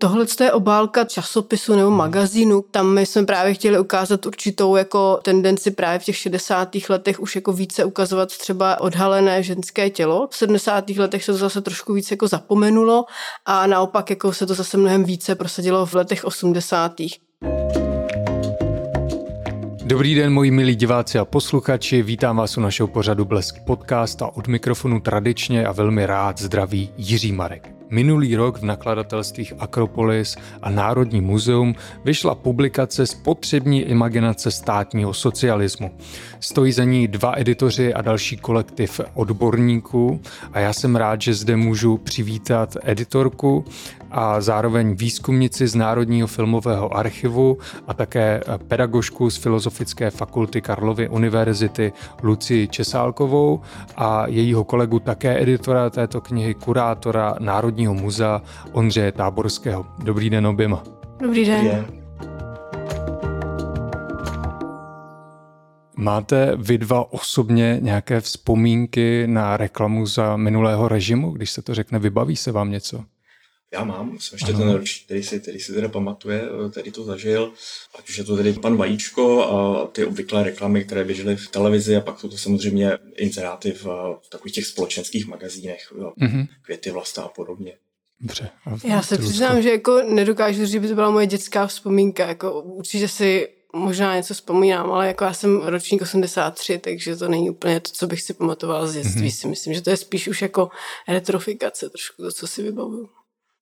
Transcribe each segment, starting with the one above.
Tohle je obálka časopisu nebo magazínu. Tam my jsme právě chtěli ukázat určitou jako tendenci právě v těch 60. letech už jako více ukazovat třeba odhalené ženské tělo. V 70. letech se to zase trošku více jako zapomenulo a naopak jako se to zase mnohem více prosadilo v letech 80. Dobrý den, moji milí diváci a posluchači, vítám vás u našeho pořadu Blesk podcast a od mikrofonu tradičně a velmi rád zdraví Jiří Marek. Minulý rok v nakladatelstvích Akropolis a Národní muzeum vyšla publikace Spotřební imaginace státního socialismu. Stojí za ní dva editoři a další kolektiv odborníků a já jsem rád, že zde můžu přivítat editorku a zároveň výzkumnici z Národního filmového archivu a také pedagožku z Filozofické fakulty Karlovy univerzity Lucii Česálkovou a jejího kolegu také editora této knihy, kurátora Národního muzea Ondřeje Táborského. Dobrý den oběma. Dobrý den. Dobrý den. Máte vy dva osobně nějaké vzpomínky na reklamu za minulého režimu, když se to řekne, vybaví se vám něco? Já mám, jsem ještě ano. ten roč, který si, který si teda pamatuje, který to zažil, ať už je to tedy pan Vajíčko a ty obvyklé reklamy, které běžely v televizi a pak jsou to samozřejmě inzeráty v, v takových těch společenských magazínech, mm-hmm. květy vlasta a podobně. Dobře. Já se přiznám, že jako nedokážu říct, že by to byla moje dětská vzpomínka. Jako určitě si možná něco vzpomínám, ale jako já jsem ročník 83, takže to není úplně to, co bych si pamatovala z dětství. Mm-hmm. Si myslím, že to je spíš už jako retrofikace trošku to, co si vybavuju.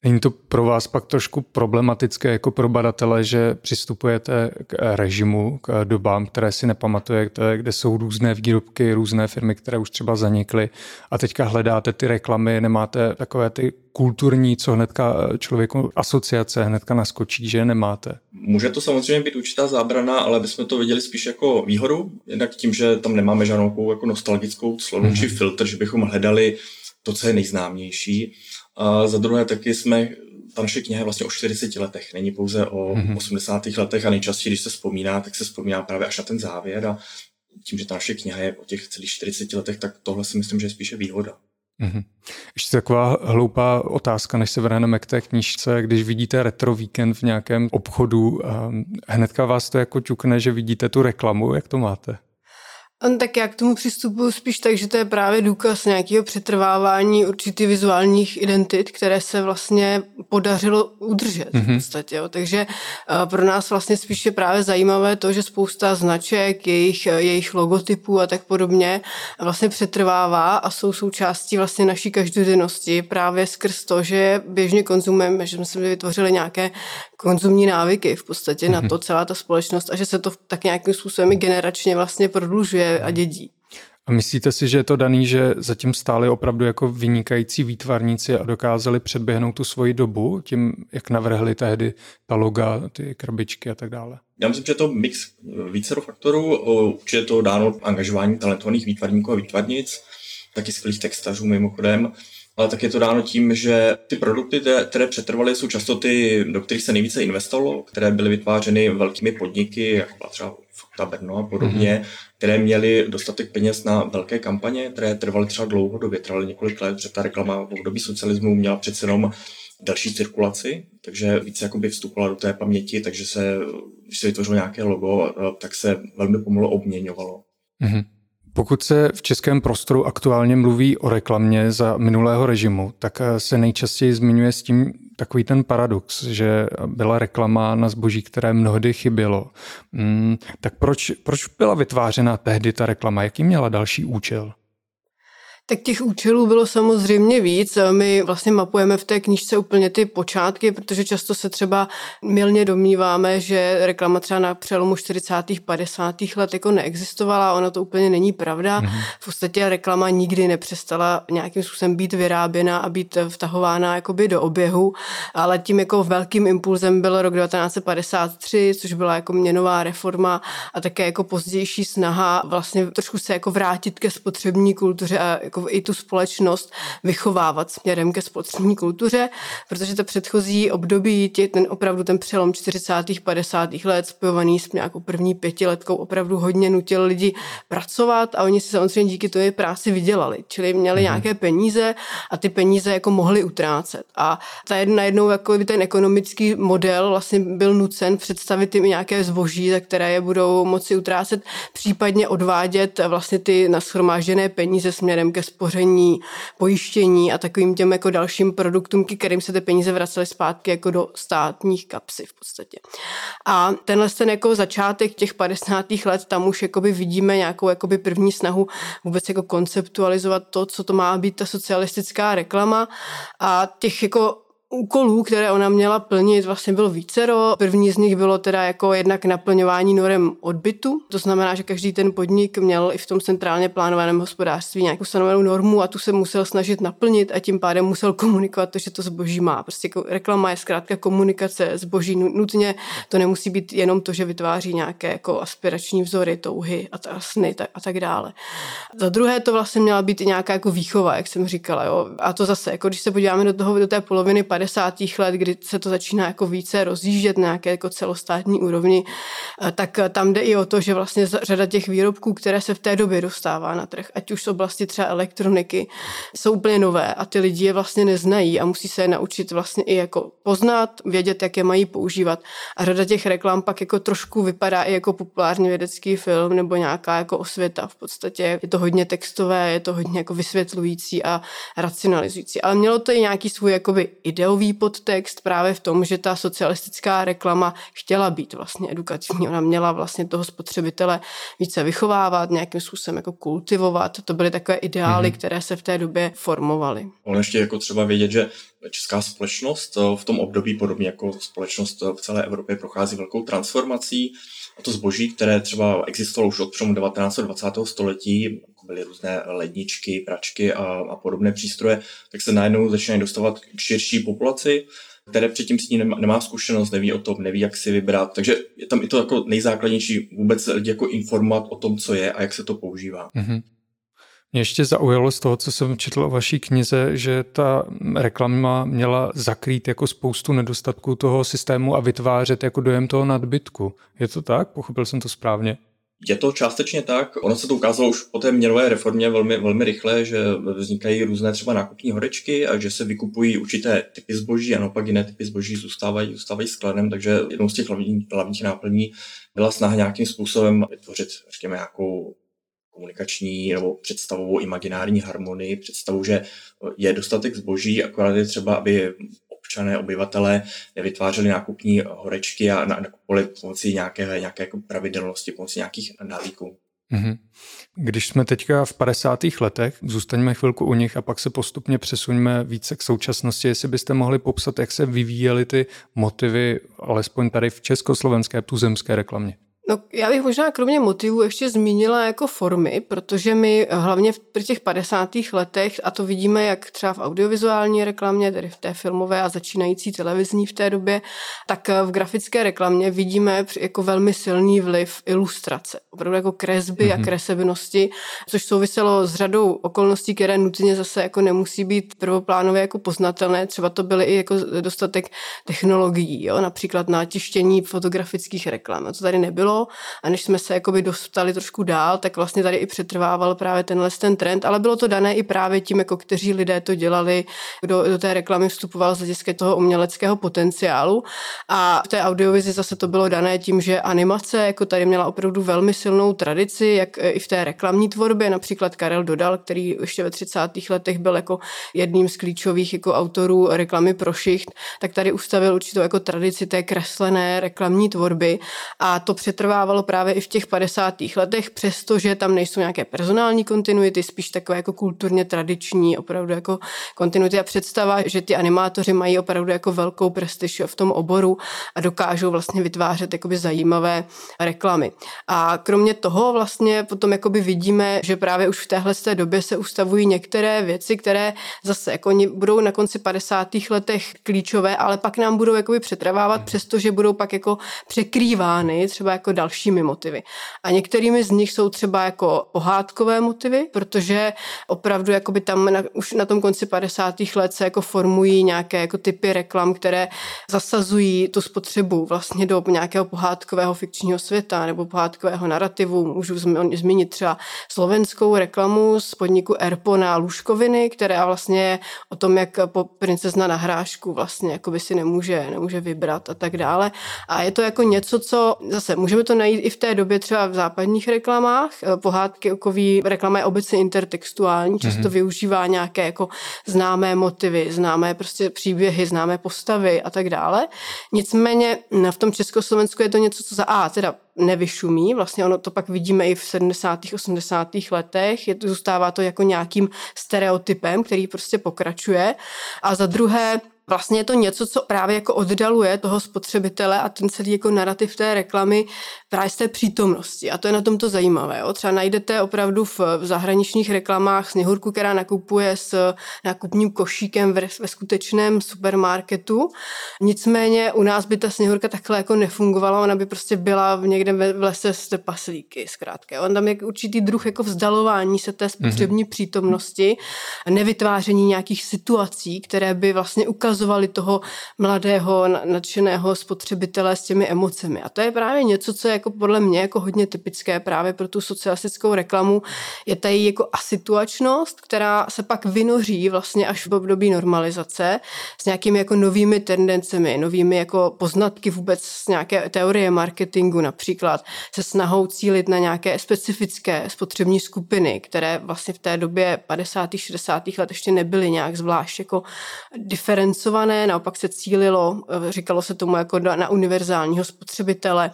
Není to pro vás pak trošku problematické jako pro badatele, že přistupujete k režimu, k dobám, které si nepamatujete, kde jsou různé výrobky, různé firmy, které už třeba zanikly a teďka hledáte ty reklamy, nemáte takové ty kulturní, co hnedka člověku asociace hnedka naskočí, že nemáte? Může to samozřejmě být určitá zábrana, ale bychom to viděli spíš jako výhodu, jednak tím, že tam nemáme žádnou jako nostalgickou slovu mm-hmm. či filtr, že bychom hledali to, co je nejznámější a za druhé taky jsme, ta naše kniha je vlastně o 40 letech, není pouze o mm-hmm. 80. letech a nejčastěji, když se vzpomíná, tak se vzpomíná právě až na ten závěr a tím, že ta naše kniha je o těch celých 40 letech, tak tohle si myslím, že je spíše výhoda. Mm-hmm. Ještě taková hloupá otázka, než se vrhneme k té knížce. Když vidíte retro víkend v nějakém obchodu, hnedka vás to jako ťukne, že vidíte tu reklamu, jak to máte? Tak já k tomu přistupuji spíš tak, že to je právě důkaz nějakého přetrvávání určitých vizuálních identit, které se vlastně podařilo udržet mm-hmm. v mhm. podstatě. Jo. Takže uh, pro nás vlastně spíš je právě zajímavé to, že spousta značek, jejich, jejich logotypů a tak podobně vlastně přetrvává a jsou součástí vlastně naší každodennosti právě skrz to, že běžně konzumujeme, že jsme si vytvořili nějaké konzumní návyky v podstatě mm-hmm. na mhm. to celá ta společnost a že se to tak nějakým způsobem generačně vlastně prodlužuje a dědí. A myslíte si, že je to daný, že zatím stáli opravdu jako vynikající výtvarníci a dokázali předběhnout tu svoji dobu tím, jak navrhli tehdy ta loga, ty krabičky a tak dále? Já myslím, že to mix více faktorů. Určitě to dáno angažování talentovaných výtvarníků a výtvarnic, taky skvělých textařů mimochodem, ale tak je to dáno tím, že ty produkty, které přetrvaly, jsou často ty, do kterých se nejvíce investovalo, které byly vytvářeny velkými podniky, jako třeba Fakta Brno a podobně, mm-hmm. které měly dostatek peněz na velké kampaně, které trvaly třeba dlouhodobě, trvaly několik let, protože ta reklama v období socialismu měla přece jenom další cirkulaci, takže více jakoby vstupovala do té paměti, takže se, když se vytvořilo nějaké logo, tak se velmi pomalu obměňovalo. Mm-hmm. Pokud se v českém prostoru aktuálně mluví o reklamě za minulého režimu, tak se nejčastěji zmiňuje s tím takový ten paradox, že byla reklama na zboží, které mnohdy chybělo. Hmm, tak proč, proč byla vytvářena tehdy ta reklama? Jaký měla další účel? Tak těch účelů bylo samozřejmě víc. My vlastně mapujeme v té knížce úplně ty počátky, protože často se třeba milně domníváme, že reklama třeba na přelomu 40. 50. let jako neexistovala, ono to úplně není pravda. Mm-hmm. V podstatě reklama nikdy nepřestala nějakým způsobem být vyráběna a být vtahována jakoby do oběhu, ale tím jako velkým impulzem byl rok 1953, což byla jako měnová reforma a také jako pozdější snaha vlastně trošku se jako vrátit ke spotřební kultuře a jako jako i tu společnost vychovávat směrem ke spotřební kultuře, protože to předchozí období, tě, ten opravdu ten přelom 40. 50. let spojovaný s nějakou první pětiletkou opravdu hodně nutil lidi pracovat a oni si samozřejmě díky tomu práci vydělali, čili měli mm. nějaké peníze a ty peníze jako mohli utrácet. A ta jedna najednou jako ten ekonomický model vlastně byl nucen představit jim nějaké zboží, za které je budou moci utrácet, případně odvádět vlastně ty naschromážděné peníze směrem ke spoření, pojištění a takovým těm jako dalším produktům, kterým se ty peníze vracely zpátky jako do státních kapsy v podstatě. A tenhle ten jako začátek těch 50. let, tam už jakoby vidíme nějakou jakoby první snahu vůbec jako konceptualizovat to, co to má být ta socialistická reklama a těch jako úkolů, které ona měla plnit, vlastně bylo vícero. První z nich bylo teda jako jednak naplňování norem odbytu. To znamená, že každý ten podnik měl i v tom centrálně plánovaném hospodářství nějakou stanovenou normu a tu se musel snažit naplnit a tím pádem musel komunikovat to, že to zboží má. Prostě jako reklama je zkrátka komunikace zboží nutně. To nemusí být jenom to, že vytváří nějaké jako aspirační vzory, touhy a, ta, sny a tak dále. Za druhé to vlastně měla být i nějaká jako výchova, jak jsem říkala. Jo? A to zase, jako když se podíváme do toho, do té poloviny 50. let, kdy se to začíná jako více rozjíždět na nějaké jako celostátní úrovni, eh, tak eh, tam jde i o to, že vlastně řada těch výrobků, které se v té době dostává na trh, ať už z oblasti třeba elektroniky, jsou úplně nové a ty lidi je vlastně neznají a musí se je naučit vlastně i jako poznat, vědět, jak je mají používat. A řada těch reklam pak jako trošku vypadá i jako populární vědecký film nebo nějaká jako osvěta v podstatě. Je to hodně textové, je to hodně jako vysvětlující a racionalizující. Ale mělo to i nějaký svůj jakoby ide ideový podtext právě v tom, že ta socialistická reklama chtěla být vlastně edukativní. Ona měla vlastně toho spotřebitele více vychovávat, nějakým způsobem jako kultivovat. To byly takové ideály, mm-hmm. které se v té době formovaly. On ještě jako třeba vědět, že česká společnost v tom období, podobně jako společnost v celé Evropě, prochází velkou transformací. A to zboží, které třeba existovalo už od přelomu 19. a 20. století, byly různé ledničky, pračky a, a podobné přístroje, tak se najednou začínají dostávat k širší populaci, které předtím s ní nemá, nemá zkušenost, neví o tom, neví, jak si vybrat. Takže je tam i to jako nejzákladnější vůbec lidi jako informovat o tom, co je a jak se to používá. Mm-hmm. Mě ještě zaujalo z toho, co jsem četl o vaší knize, že ta reklama měla zakrýt jako spoustu nedostatků toho systému a vytvářet jako dojem toho nadbytku. Je to tak? Pochopil jsem to správně? Je to částečně tak. Ono se to ukázalo už po té měnové reformě velmi, velmi rychle, že vznikají různé třeba nákupní horečky a že se vykupují určité typy zboží a naopak jiné typy zboží zůstávají, zůstávají skladem. Takže jednou z těch hlavních, hlavních náplní byla snaha nějakým způsobem vytvořit, řekněme, nějakou komunikační nebo představovou imaginární harmonii, představu, že je dostatek zboží, akorát je třeba, aby občané, obyvatelé nevytvářeli nákupní horečky a nakupovali pomocí nějaké, nějaké jako pravidelnosti, pomocí nějakých návyků. Mm-hmm. Když jsme teďka v 50. letech, zůstaňme chvilku u nich a pak se postupně přesuňme více k současnosti, jestli byste mohli popsat, jak se vyvíjely ty motivy, alespoň tady v československé tuzemské reklamě. No, já bych možná kromě motivů ještě zmínila jako formy, protože my hlavně v těch 50. letech, a to vidíme jak třeba v audiovizuální reklamě, tedy v té filmové a začínající televizní v té době, tak v grafické reklamě vidíme jako velmi silný vliv ilustrace. Opravdu jako kresby mm-hmm. a mhm. kresebnosti, což souviselo s řadou okolností, které nutně zase jako nemusí být prvoplánově jako poznatelné. Třeba to byly i jako dostatek technologií, jo? například na tištění fotografických reklam. To tady nebylo a než jsme se jakoby dostali trošku dál, tak vlastně tady i přetrvával právě tenhle ten trend, ale bylo to dané i právě tím, jako kteří lidé to dělali, kdo do té reklamy vstupoval z hlediska toho uměleckého potenciálu a v té audiovizi zase to bylo dané tím, že animace jako tady měla opravdu velmi silnou tradici, jak i v té reklamní tvorbě, například Karel Dodal, který ještě ve 30. letech byl jako jedním z klíčových jako autorů reklamy pro šicht, tak tady ustavil určitou jako tradici té kreslené reklamní tvorby a to přetrvalo přetrvávalo právě i v těch 50. letech, přestože tam nejsou nějaké personální kontinuity, spíš takové jako kulturně tradiční, opravdu jako kontinuity a představa, že ty animátoři mají opravdu jako velkou prestiž v tom oboru a dokážou vlastně vytvářet jakoby zajímavé reklamy. A kromě toho vlastně potom jakoby vidíme, že právě už v téhle té době se ustavují některé věci, které zase jako budou na konci 50. letech klíčové, ale pak nám budou jakoby přetrvávat, přestože budou pak jako překrývány třeba jako dalšími motivy. A některými z nich jsou třeba jako pohádkové motivy, protože opravdu jakoby tam na, už na tom konci 50. let se jako formují nějaké jako typy reklam, které zasazují tu spotřebu vlastně do nějakého pohádkového fikčního světa nebo pohádkového narrativu. Můžu zmínit třeba slovenskou reklamu z podniku Erpo na lůžkoviny, která vlastně je o tom, jak po princezna na hrášku vlastně jakoby si nemůže, nemůže vybrat a tak dále. A je to jako něco, co zase můžeme to najít i v té době třeba v západních reklamách. Pohádky okový reklama je obecně intertextuální, často mm-hmm. využívá nějaké jako známé motivy, známé prostě příběhy, známé postavy a tak dále. Nicméně v tom Československu je to něco, co za A teda nevyšumí. Vlastně ono to pak vidíme i v 70. 80. letech. Je zůstává to jako nějakým stereotypem, který prostě pokračuje. A za druhé, vlastně je to něco, co právě jako oddaluje toho spotřebitele a ten celý jako narrativ té reklamy právě z té přítomnosti. A to je na tom to zajímavé. Jo. Třeba najdete opravdu v, v zahraničních reklamách sněhurku, která nakupuje s nákupním košíkem ve, ve skutečném supermarketu. Nicméně u nás by ta sněhurka takhle jako nefungovala, ona by prostě byla někde v lese s paslíky, zkrátka. On tam je určitý druh jako vzdalování se té spotřební mm-hmm. přítomnosti, nevytváření nějakých situací, které by vlastně ukazovaly toho mladého, nadšeného spotřebitele s těmi emocemi. A to je právě něco, co je jako podle mě jako hodně typické právě pro tu socialistickou reklamu, je ta její jako asituačnost, která se pak vynoří vlastně až v období normalizace s nějakými jako novými tendencemi, novými jako poznatky vůbec z nějaké teorie marketingu například, se snahou cílit na nějaké specifické spotřební skupiny, které vlastně v té době 50. 60. let ještě nebyly nějak zvlášť jako diferencované, naopak se cílilo, říkalo se tomu jako na univerzálního spotřebitele.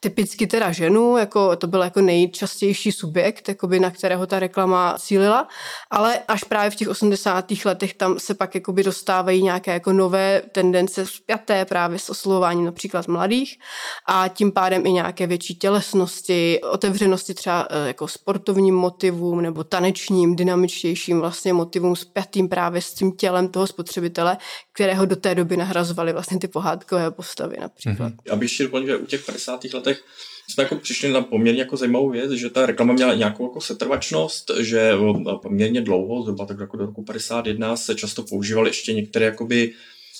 Typicky teda ženu, jako to byl jako nejčastější subjekt, jakoby, na kterého ta reklama cílila, ale až právě v těch 80. letech tam se pak jakoby dostávají nějaké jako nové tendence zpěté právě s oslovováním například mladých a tím pádem i nějaké větší tělesnosti, otevřenosti třeba e, jako sportovním motivům nebo tanečním, dynamičtějším vlastně motivům zpětým právě s tím tělem toho spotřebitele, kterého do té doby nahrazovaly vlastně ty pohádkové postavy například. Mm-hmm. Já bych ještě doplnil, že u těch 50. letech jsme jako přišli na poměrně jako zajímavou věc, že ta reklama měla nějakou jako setrvačnost, že poměrně dlouho, zhruba tak jako do roku 51, se často používaly ještě některé jakoby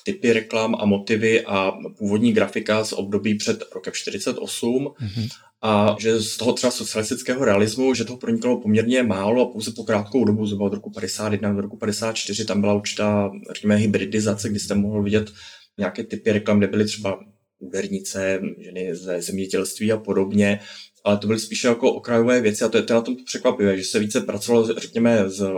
typy reklam a motivy a původní grafika z období před rokem 48 mm-hmm. a že z toho třeba socialistického realismu, že toho proniklo poměrně málo a pouze po krátkou dobu, zhruba od roku 51 do roku 54, tam byla určitá, řekněme, hybridizace, kdy jste mohl vidět nějaké typy reklam, kde byly třeba údernice, ženy ze zemědělství a podobně, ale to byly spíše jako okrajové věci a to je to na tom překvapivé, že se více pracovalo, řekněme, s,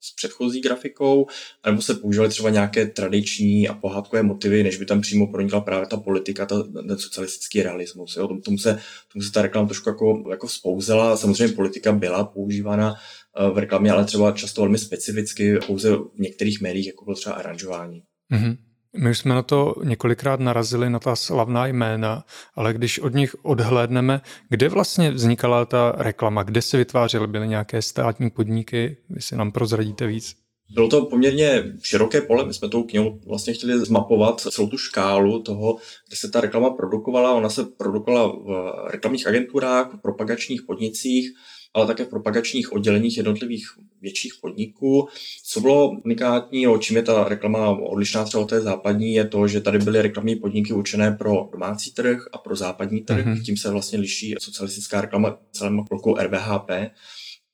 s předchozí grafikou, nebo se používaly třeba nějaké tradiční a pohádkové motivy, než by tam přímo pronikla právě ta politika, ta, ten socialistický realismus. Jo. Tomu, se, tomu se ta reklama trošku jako, jako spouzela. Samozřejmě politika byla používána eh, v reklamě, ale třeba často velmi specificky, pouze v některých médiích, jako bylo třeba aranžování. Mm-hmm. My už jsme na to několikrát narazili, na ta slavná jména, ale když od nich odhlédneme, kde vlastně vznikala ta reklama, kde se vytvářely, byly nějaké státní podniky, vy si nám prozradíte víc? Bylo to poměrně široké pole, my jsme tou knihou vlastně chtěli zmapovat celou tu škálu toho, kde se ta reklama produkovala. Ona se produkovala v reklamních agenturách, v propagačních podnicích, ale také v propagačních odděleních jednotlivých větších podniků. Co bylo unikátní, o čím je ta reklama odlišná třeba od té západní, je to, že tady byly reklamní podniky určené pro domácí trh a pro západní trh. Mm-hmm. Tím se vlastně liší socialistická reklama celém bloku RVHP.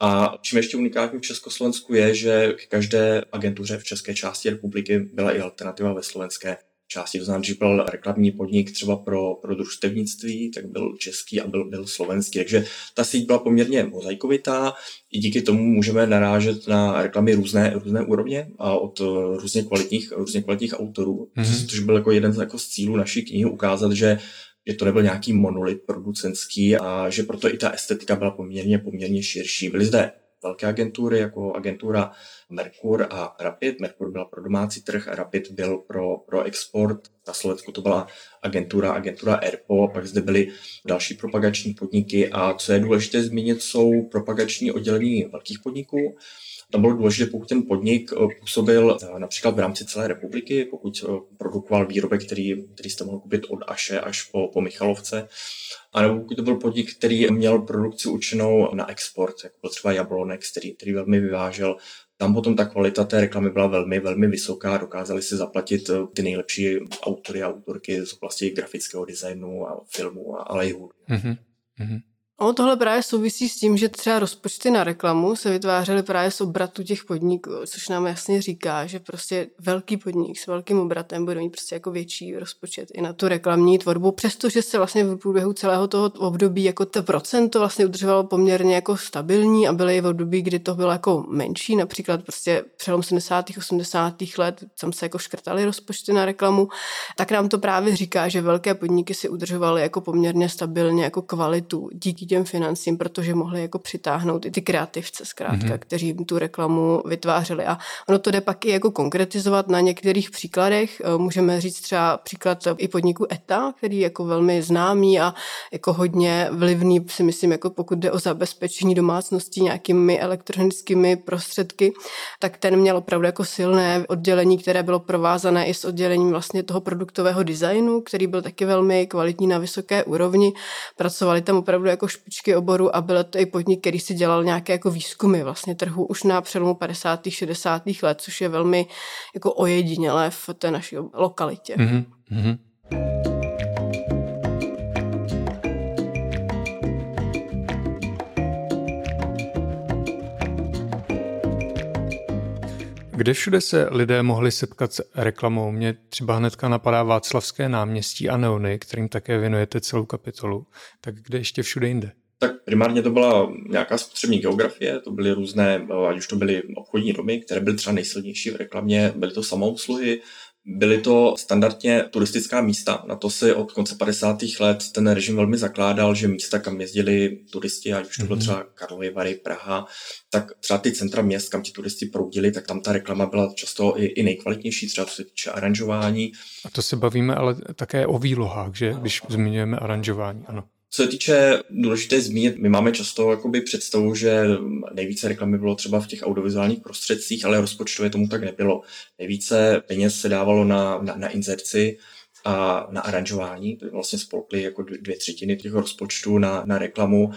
A čím ještě unikátní v Československu je, že k každé agentuře v české části republiky byla i alternativa ve slovenské části. To znamená, že byl reklamní podnik třeba pro, pro družstevnictví, tak byl český a byl, byl slovenský. Takže ta síť byla poměrně mozaikovitá. I díky tomu můžeme narážet na reklamy různé, různé úrovně a od různě kvalitních, různě kvalitních autorů. Mm-hmm. Což byl jako jeden z, jako z cílů naší knihy ukázat, že že to nebyl nějaký monolit producentský a že proto i ta estetika byla poměrně, poměrně širší. Byly zde velké agentury, jako agentura Merkur a Rapid. Merkur byla pro domácí trh, Rapid byl pro, pro export. Na Slovensku to byla agentura, agentura Airpo, pak zde byly další propagační podniky a co je důležité zmínit, jsou propagační oddělení velkých podniků. Tam bylo důležité, pokud ten podnik eh, působil eh, například v rámci celé republiky, pokud produkoval výrobek, který, který jste mohl koupit od Aše až po, po Michalovce, anebo pokud to byl podnik, který měl produkci určenou na export, jako byl třeba Jablonex, který, který velmi vyvážel tam potom ta kvalita té reklamy byla velmi, velmi vysoká, dokázali si zaplatit ty nejlepší autory a autorky z oblasti grafického designu a filmu, ale i hudby. Mm-hmm. Ono tohle právě souvisí s tím, že třeba rozpočty na reklamu se vytvářely právě z obratu těch podniků, což nám jasně říká, že prostě velký podnik s velkým obratem bude mít prostě jako větší rozpočet i na tu reklamní tvorbu, přestože se vlastně v průběhu celého toho období jako to procento vlastně udržovalo poměrně jako stabilní a byly i v období, kdy to bylo jako menší, například prostě přelom 70. 80. let, tam se jako škrtaly rozpočty na reklamu, tak nám to právě říká, že velké podniky si udržovaly jako poměrně stabilně jako kvalitu díky těm financím, protože mohli jako přitáhnout i ty kreativce zkrátka, mm-hmm. kteří jim tu reklamu vytvářeli. A ono to jde pak i jako konkretizovat na některých příkladech. Eh, můžeme říct třeba příklad i podniku ETA, který je jako velmi známý a jako hodně vlivný, si myslím, jako pokud jde o zabezpečení domácností nějakými elektronickými prostředky, tak ten měl opravdu jako silné oddělení, které bylo provázané i s oddělením vlastně toho produktového designu, který byl taky velmi kvalitní na vysoké úrovni. Pracovali tam opravdu jako špičky oboru a byl to i podnik, který si dělal nějaké jako výzkumy vlastně trhu už na přelomu 50. 60. let, což je velmi jako ojedinělé v té naší lokalitě. Mm-hmm. Kde všude se lidé mohli setkat s reklamou? Mě třeba hnedka napadá Václavské náměstí a neony, kterým také věnujete celou kapitolu. Tak kde ještě všude jinde? Tak primárně to byla nějaká spotřební geografie, to byly různé, ať už to byly obchodní domy, které byly třeba nejsilnější v reklamě, byly to samousluhy, Byly to standardně turistická místa, na to se od konce 50. let ten režim velmi zakládal, že místa, kam jezdili turisti, ať už to bylo mhm. třeba Karlovy Vary, Praha, tak třeba ty centra měst, kam ti turisti proudili, tak tam ta reklama byla často i, i nejkvalitnější, třeba co se týče aranžování. A to se bavíme ale také o výlohách, že? Když zmiňujeme aranžování, ano. Co se týče důležité zmínit, my máme často jakoby představu, že nejvíce reklamy bylo třeba v těch audiovizuálních prostředcích, ale rozpočtově tomu tak nebylo. Nejvíce peněz se dávalo na, na, na inzerci a na aranžování, to vlastně spolkly jako dvě třetiny těch rozpočtů na, na reklamu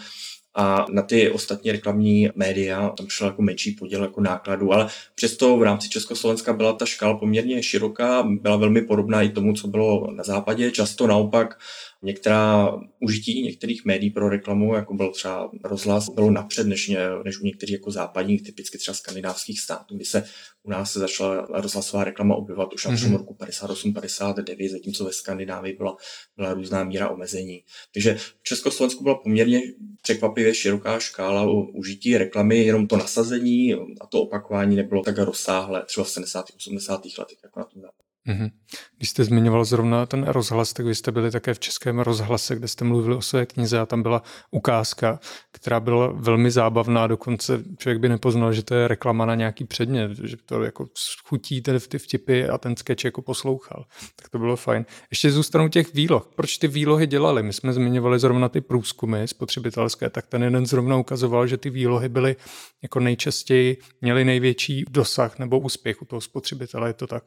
a na ty ostatní reklamní média tam šel jako menší podíl jako nákladů, ale přesto v rámci Československa byla ta škála poměrně široká, byla velmi podobná i tomu, co bylo na západě. Často naopak Některá užití některých médií pro reklamu, jako byl třeba rozhlas, bylo napřed než, než u některých jako západních, typicky třeba skandinávských států, kdy se u nás se začala rozhlasová reklama objevovat už na mm-hmm. roku 58-59, zatímco ve Skandinávii byla, byla různá míra omezení. Takže v Československu byla poměrně překvapivě široká škála o užití reklamy, jenom to nasazení a to opakování nebylo tak rozsáhlé, třeba v 70. 80. letech, jako na tom západě. Mm-hmm. Když jste zmiňoval zrovna ten rozhlas, tak vy jste byli také v Českém rozhlase, kde jste mluvili o své knize a tam byla ukázka, která byla velmi zábavná, dokonce člověk by nepoznal, že to je reklama na nějaký předmět, že to jako chutí tedy ty vtipy a ten sketch jako poslouchal. Tak to bylo fajn. Ještě zůstanou těch výloh. Proč ty výlohy dělali? My jsme zmiňovali zrovna ty průzkumy spotřebitelské, tak ten jeden zrovna ukazoval, že ty výlohy byly jako nejčastěji, měly největší dosah nebo úspěch u toho spotřebitele, je to tak?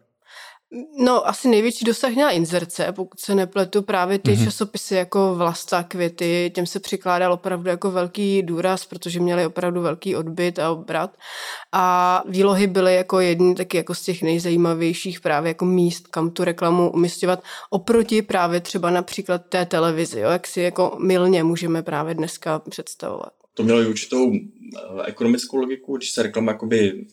No, asi největší dosah měla inzerce, pokud se nepletu právě ty mm-hmm. časopisy jako Vlasta, Květy, těm se přikládal opravdu jako velký důraz, protože měli opravdu velký odbyt a obrat. A výlohy byly jako jedny taky jako z těch nejzajímavějších právě jako míst, kam tu reklamu umistovat, oproti právě třeba například té televizi, jo, jak si jako milně můžeme právě dneska představovat. To mělo i určitou eh, ekonomickou logiku, když se reklama jakoby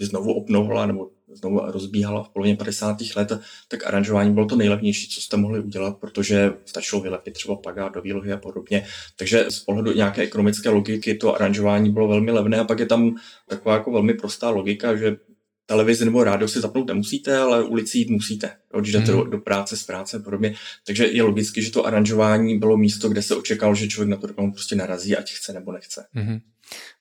znovu obnovila nebo znovu rozbíhala v polovině 50. let, tak aranžování bylo to nejlevnější, co jste mohli udělat, protože stačilo vylepit třeba plagát do výlohy a podobně. Takže z pohledu nějaké ekonomické logiky to aranžování bylo velmi levné a pak je tam taková jako velmi prostá logika, že televizi nebo rádio si zapnout nemusíte, ale ulici jít musíte, jo, když jdete mm. do, do práce, z práce a podobně. Takže je logicky, že to aranžování bylo místo, kde se očekal, že člověk na to prostě narazí, ať chce nebo nechce. Mm.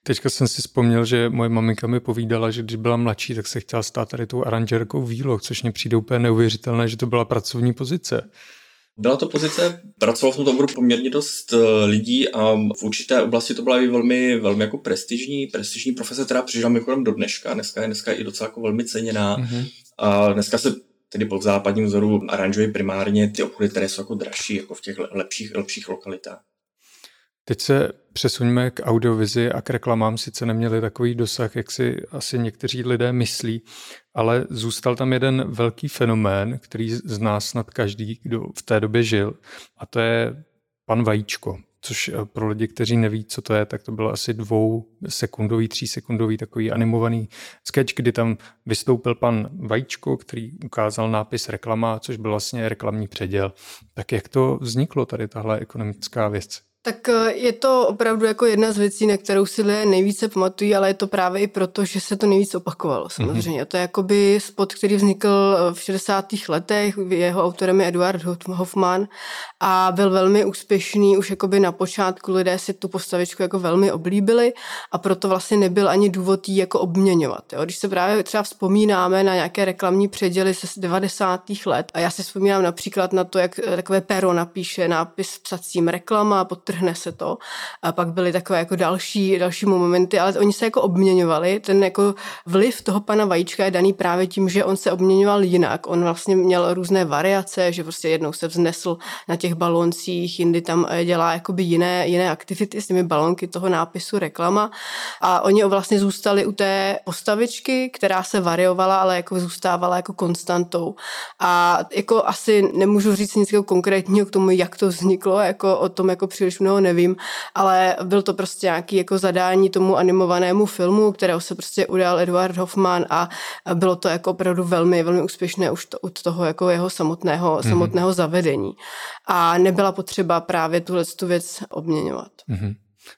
Teďka jsem si vzpomněl, že moje maminka mi povídala, že když byla mladší, tak se chtěla stát tady tou aranžerkou výloh, což mě přijde úplně neuvěřitelné, že to byla pracovní pozice. Byla to pozice, pracoval v tom oboru poměrně dost eh, lidí a v určité oblasti to byla i velmi, velmi jako prestižní, prestižní profese, která přežila mimochodem do dneška. Dneska je dneska i docela jako velmi ceněná. Mm-hmm. A dneska se tedy po západním vzoru aranžují primárně ty obchody, které jsou jako dražší, jako v těch lepších, lepších lokalitách. Teď se přesuňme k audiovizi a k reklamám. Sice neměli takový dosah, jak si asi někteří lidé myslí, ale zůstal tam jeden velký fenomén, který zná snad každý, kdo v té době žil, a to je pan Vajíčko což eh, pro lidi, kteří neví, co to je, tak to byl asi dvou sekundový, tří sekundový takový animovaný sketch, kdy tam vystoupil pan Vajíčko, který ukázal nápis reklama, což byl vlastně reklamní předěl. Tak jak to vzniklo tady tahle ekonomická věc? Tak eh, je to opravdu jako jedna z věcí, na kterou si lidé nejvíce pamatují, ale je to právě i proto, že se to nejvíc opakovalo samozřejmě. Mm-hmm. To je jakoby spot, který vznikl eh, v 60. letech, jeho autorem je Eduard Hoffman a byl velmi úspěšný už jakoby na počátku, lidé si tu postavičku jako velmi oblíbili a proto vlastně nebyl ani důvod jí jako obměňovat. Jo. Když se právě třeba vzpomínáme na nějaké reklamní předěly ze 90. let a já si vzpomínám například na to, jak takové pero napíše nápis psacím reklama, pod trhne se to. A pak byly takové jako další, další momenty, ale oni se jako obměňovali. Ten jako vliv toho pana Vajíčka je daný právě tím, že on se obměňoval jinak. On vlastně měl různé variace, že prostě jednou se vznesl na těch baloncích, jindy tam eh, dělá jakoby jiné, jiné aktivity s těmi balonky toho nápisu reklama. A oni vlastně zůstali u té postavičky, která se variovala, ale jako zůstávala jako konstantou. A jako asi nemůžu říct nic jako konkrétního k tomu, jak to vzniklo, jako o tom jako příliš mnoho nevím, ale byl to prostě nějaký jako zadání tomu animovanému filmu, kterého se prostě udal Eduard Hoffman a bylo to jako opravdu velmi, velmi úspěšné už to, od toho jako jeho samotného, mm-hmm. samotného zavedení. A nebyla potřeba právě tuhle tu věc obměňovat. Mm-hmm.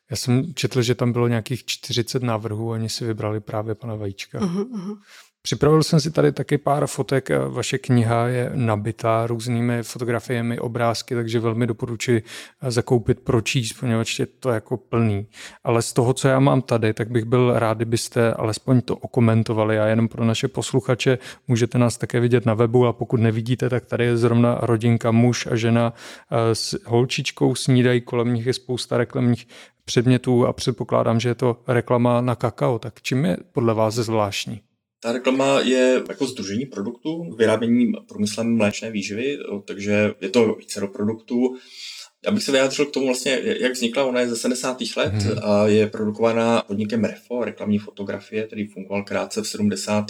Já jsem četl, že tam bylo nějakých 40 návrhů, oni si vybrali právě pana Vajíčka. Uh-huh, Připravil jsem si tady taky pár fotek. Vaše kniha je nabitá různými fotografiemi, obrázky, takže velmi doporučuji zakoupit, pročíst, poněvadž je to jako plný. Ale z toho, co já mám tady, tak bych byl rád, kdybyste alespoň to okomentovali a jenom pro naše posluchače můžete nás také vidět na webu a pokud nevidíte, tak tady je zrovna rodinka, muž a žena s holčičkou, snídají, kolem nich je spousta reklamních předmětů a předpokládám, že je to reklama na kakao. Tak čím je podle vás zvláštní? Ta reklama je jako združení produktů, vyrábění průmyslem mléčné výživy, takže je to více do produktů. Já bych se vyjádřil k tomu vlastně, jak vznikla, ona je ze 70. let hmm. a je produkovaná podnikem Refo, reklamní fotografie, který fungoval krátce v 70.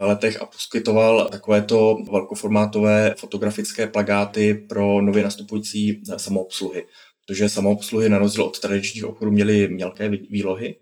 letech a poskytoval takovéto velkoformátové fotografické plagáty pro nově nastupující samoobsluhy. Protože samoobsluhy na rozdíl od tradičních obchodů měly mělké výlohy,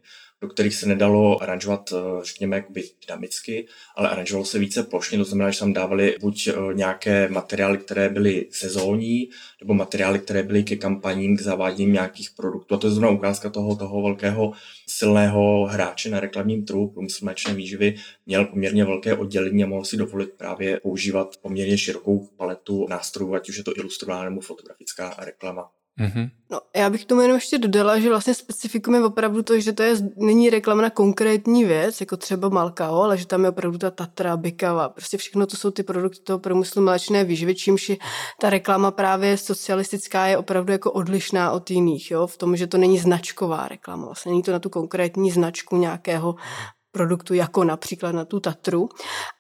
do kterých se nedalo aranžovat, eh, řekněme, jakoby dynamicky, ale aranžovalo se více plošně, to znamená, že tam dávali buď eh, nějaké materiály, které byly sezónní, nebo materiály, které byly ke kampaním, k zavádění nějakých produktů. A to je zrovna ukázka toho, toho velkého silného hráče na reklamním trhu, průmysl mléčné výživy, měl poměrně velké oddělení a mohl si dovolit právě používat poměrně širokou paletu nástrojů, ať už je to ilustrovaná nebo fotografická reklama. Mm-hmm. No, já bych tomu jenom ještě dodala, že vlastně specifikum je opravdu to, že to je, není reklama na konkrétní věc, jako třeba Malkao, ale že tam je opravdu ta Tatra, Bikava, prostě všechno to jsou ty produkty toho průmyslu mléčné výživy, čímž ta reklama právě socialistická je opravdu jako odlišná od jiných, jo, v tom, že to není značková reklama, vlastně není to na tu konkrétní značku nějakého produktu, jako například na tu Tatru.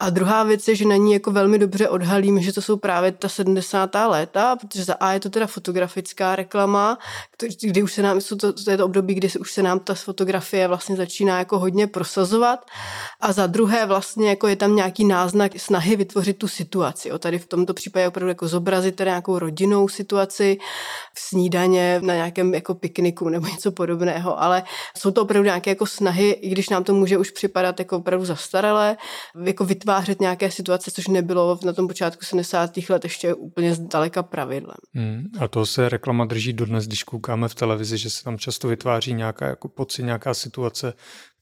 A druhá věc je, že na ní jako velmi dobře odhalím, že to jsou právě ta 70. léta, protože za A je to teda fotografická reklama, kdy už se nám, to, to je to období, kdy už se nám ta fotografie vlastně začíná jako hodně prosazovat. A za druhé vlastně jako je tam nějaký náznak snahy vytvořit tu situaci. O tady v tomto případě opravdu jako zobrazit teda nějakou rodinnou situaci, v snídaně, na nějakém jako pikniku nebo něco podobného, ale jsou to opravdu nějaké jako snahy, i když nám to může už připadat jako opravdu zastaralé, jako vytvářet nějaké situace, což nebylo na tom počátku 70. let ještě úplně zdaleka pravidlem. Hmm, a to se reklama drží dodnes, když koukáme v televizi, že se tam často vytváří nějaká jako pocit, nějaká situace,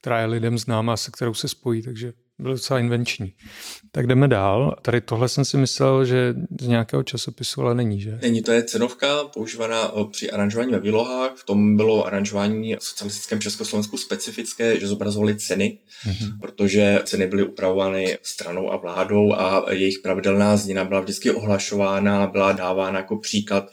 která je lidem známá, se kterou se spojí, takže byl docela invenční. Tak jdeme dál. Tady tohle jsem si myslel, že z nějakého časopisu, ale není, že? Není, to je cenovka používaná při aranžování ve výlohách. V tom bylo aranžování v socialistickém Československu specifické, že zobrazovali ceny, mm-hmm. protože ceny byly upravovány stranou a vládou a jejich pravidelná změna byla vždycky ohlašována, byla dávána jako příklad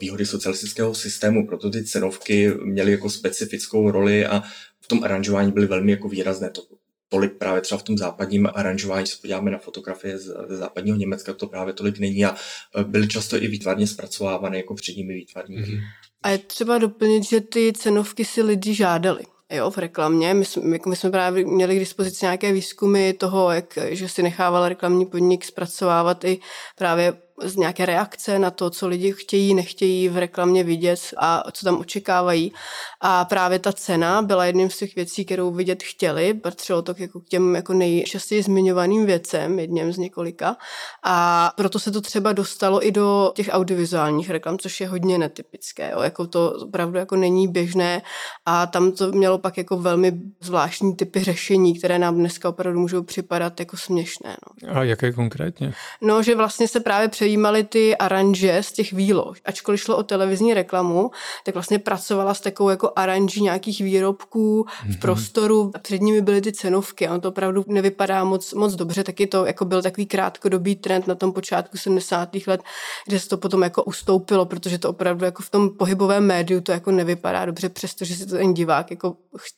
výhody socialistického systému, proto ty cenovky měly jako specifickou roli a v tom aranžování byly velmi jako výrazné. To tolik právě třeba v tom západním aranžování, když se podíváme na fotografie z, z západního Německa, to právě tolik není a e, byly často i výtvarně zpracovávané jako předními výtvarníky. Mm-hmm. A je třeba doplnit, že ty cenovky si lidi žádali jo, v reklamě. My jsme, jako my jsme právě měli k dispozici nějaké výzkumy toho, jak, že si nechával reklamní podnik zpracovávat i právě z nějaké reakce na to, co lidi chtějí, nechtějí v reklamě vidět a co tam očekávají. A právě ta cena byla jedním z těch věcí, kterou vidět chtěli. Patřilo to jako k těm jako nejčastěji zmiňovaným věcem, jedním z několika. A proto se to třeba dostalo i do těch audiovizuálních reklam, což je hodně netypické. Jo. Jako to opravdu jako není běžné a tam to mělo pak jako velmi zvláštní typy řešení, které nám dneska opravdu můžou připadat jako směšné. No. A jaké konkrétně? No, že vlastně se právě přejímali ty aranže z těch výloh. Ačkoliv šlo o televizní reklamu, tak vlastně pracovala s takovou jako aranží nějakých výrobků v mhm. prostoru a před nimi byly ty cenovky. Ono to opravdu nevypadá moc, moc dobře, taky to jako byl takový krátkodobý trend na tom počátku 70. let, kde se to potom jako ustoupilo, protože to opravdu jako v tom pohybovém médiu to jako nevypadá dobře, přestože si to ten divák jako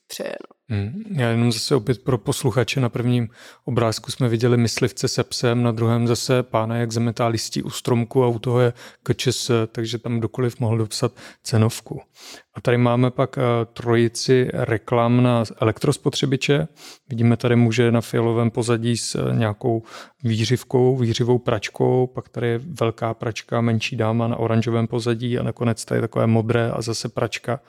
přeje. No. Hmm. Já jenom zase opět pro posluchače na prvním obrázku jsme viděli myslivce se psem, na druhém zase pána, jak zametá listí u stromku a u toho je KČS, takže tam kdokoliv mohl dopsat cenovku. A tady máme pak eh, trojici reklam na elektrospotřebiče. Vidíme tady muže na fialovém pozadí s eh, nějakou výřivkou, výřivou pračkou, pak tady je velká pračka, menší dáma na oranžovém pozadí a nakonec tady takové modré a zase pračka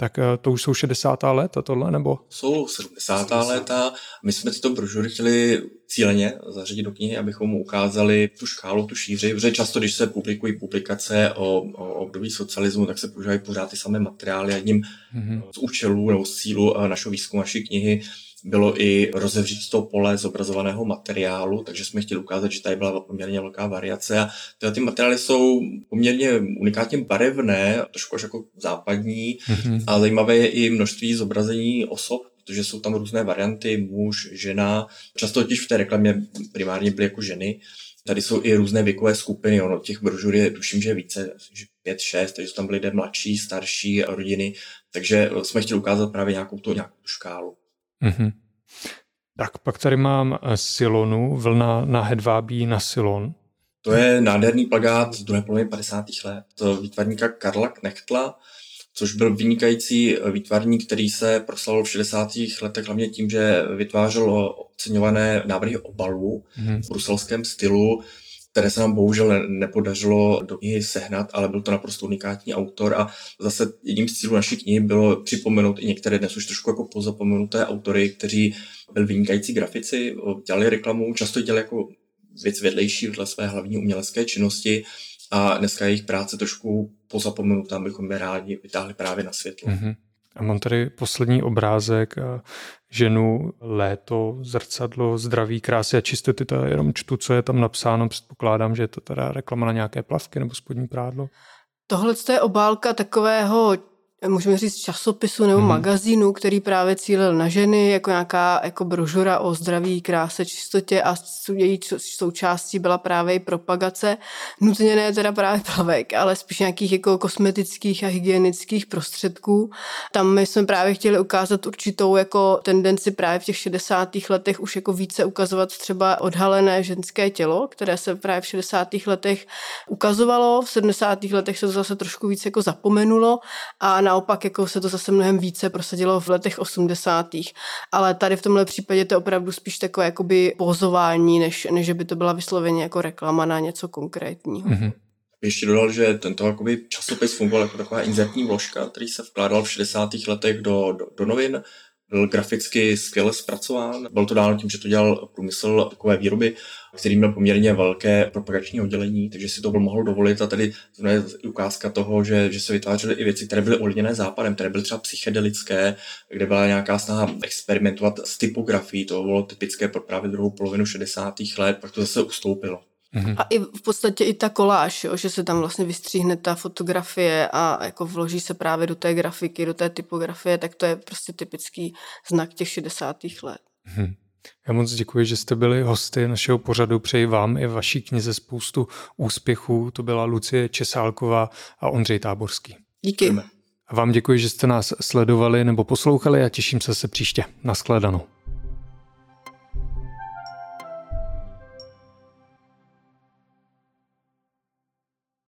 tak eh, to už jsou 60. léta tohle, nebo? Jsou 70. léta. My jsme tyto brožury chtěli cíleně zařadit do knihy, abychom ukázali tu škálu, tu šíři, protože často, když se publikují publikace o, o období socialismu, tak se používají pořád ty samé materiály a jedním mm-hmm. z účelů nebo z cílu eh, našeho výzkumu, naší knihy bylo i rozevřít to pole zobrazovaného materiálu, takže jsme chtěli ukázat, že tady byla poměrně velká variace a tyhle ty materiály jsou poměrně unikátně barevné, trošku až jako západní mm-hmm. a zajímavé je i množství zobrazení osob, protože jsou tam různé varianty, muž, žena, často totiž v té reklamě primárně byly jako ženy, Tady jsou i různé věkové skupiny, ono těch brožur je, tuším, že více, že pět, šest, takže jsou tam lidé mladší, starší rodiny, takže jsme chtěli ukázat právě nějakou tu, nějakou tu škálu. Mm-hmm. Tak pak tady mám eh, Silonu, vlna na hedvábí na Silon. To je nádherný plagát z druhé poloviny 50. let výtvarníka Karla Knechtla, což byl vynikající eh, výtvarník, který se proslavil v 60. letech hlavně tím, že vytvářel oceňované návrhy obalů mm-hmm. v bruselském stylu které se nám bohužel nepodařilo do knihy sehnat, ale byl to naprosto unikátní autor a zase jedním z cílů naší knihy bylo připomenout i některé dnes už trošku jako pozapomenuté autory, kteří byli vynikající grafici, dělali reklamu, často dělali jako věc vedlejší vedle své hlavní umělecké činnosti a dneska jejich práce trošku pozapomenutá, bychom je rádi vytáhli právě na světlo. Mm-hmm. A mám tady poslední obrázek ženu, léto, zrcadlo, zdraví, krásy a čistoty. To jenom čtu, co je tam napsáno. Předpokládám, že je to teda reklama na nějaké plavky nebo spodní prádlo. Tohle je obálka takového můžeme říct časopisu nebo hmm. magazínu, který právě cílil na ženy, jako nějaká jako brožura o zdraví, kráse, čistotě a její součástí byla právě i propagace. Nutně ne teda právě plavek, ale spíš nějakých jako kosmetických a hygienických prostředků. Tam my jsme právě chtěli ukázat určitou jako tendenci právě v těch 60. letech už jako více ukazovat třeba odhalené ženské tělo, které se právě v 60. letech ukazovalo. V 70. letech se to zase trošku více jako zapomenulo a naopak jako se to zase mnohem více prosadilo v letech 80. Ale tady v tomhle případě to je opravdu spíš takové jakoby pozování, než, než by to byla vysloveně jako reklama na něco konkrétního. Mm-hmm. Ještě dodal, že tento jakoby, časopis fungoval jako taková inzertní vložka, který se vkládal v 60. letech do, do, do novin byl graficky skvěle zpracován. Byl to dáno tím, že to dělal průmysl takové výroby, který měl poměrně velké propagační oddělení, takže si to byl mohl dovolit a tady to je ukázka toho, že, že se vytvářely i věci, které byly ovlivněné západem, které byly třeba psychedelické, kde byla nějaká snaha experimentovat s typografií, to bylo typické pro právě druhou polovinu 60. let, pak to zase ustoupilo. Mm-hmm. A i v podstatě i ta koláž, jo, že se tam vlastně vystříhne ta fotografie a jako vloží se právě do té grafiky, do té typografie, tak to je prostě typický znak těch 60. let. Mm-hmm. Já moc děkuji, že jste byli hosty našeho pořadu. Přeji vám i vaší knize spoustu úspěchů. To byla Lucie Česálková a Ondřej Táborský. Díky. A vám děkuji, že jste nás sledovali nebo poslouchali a těším se se příště. Naschledanou.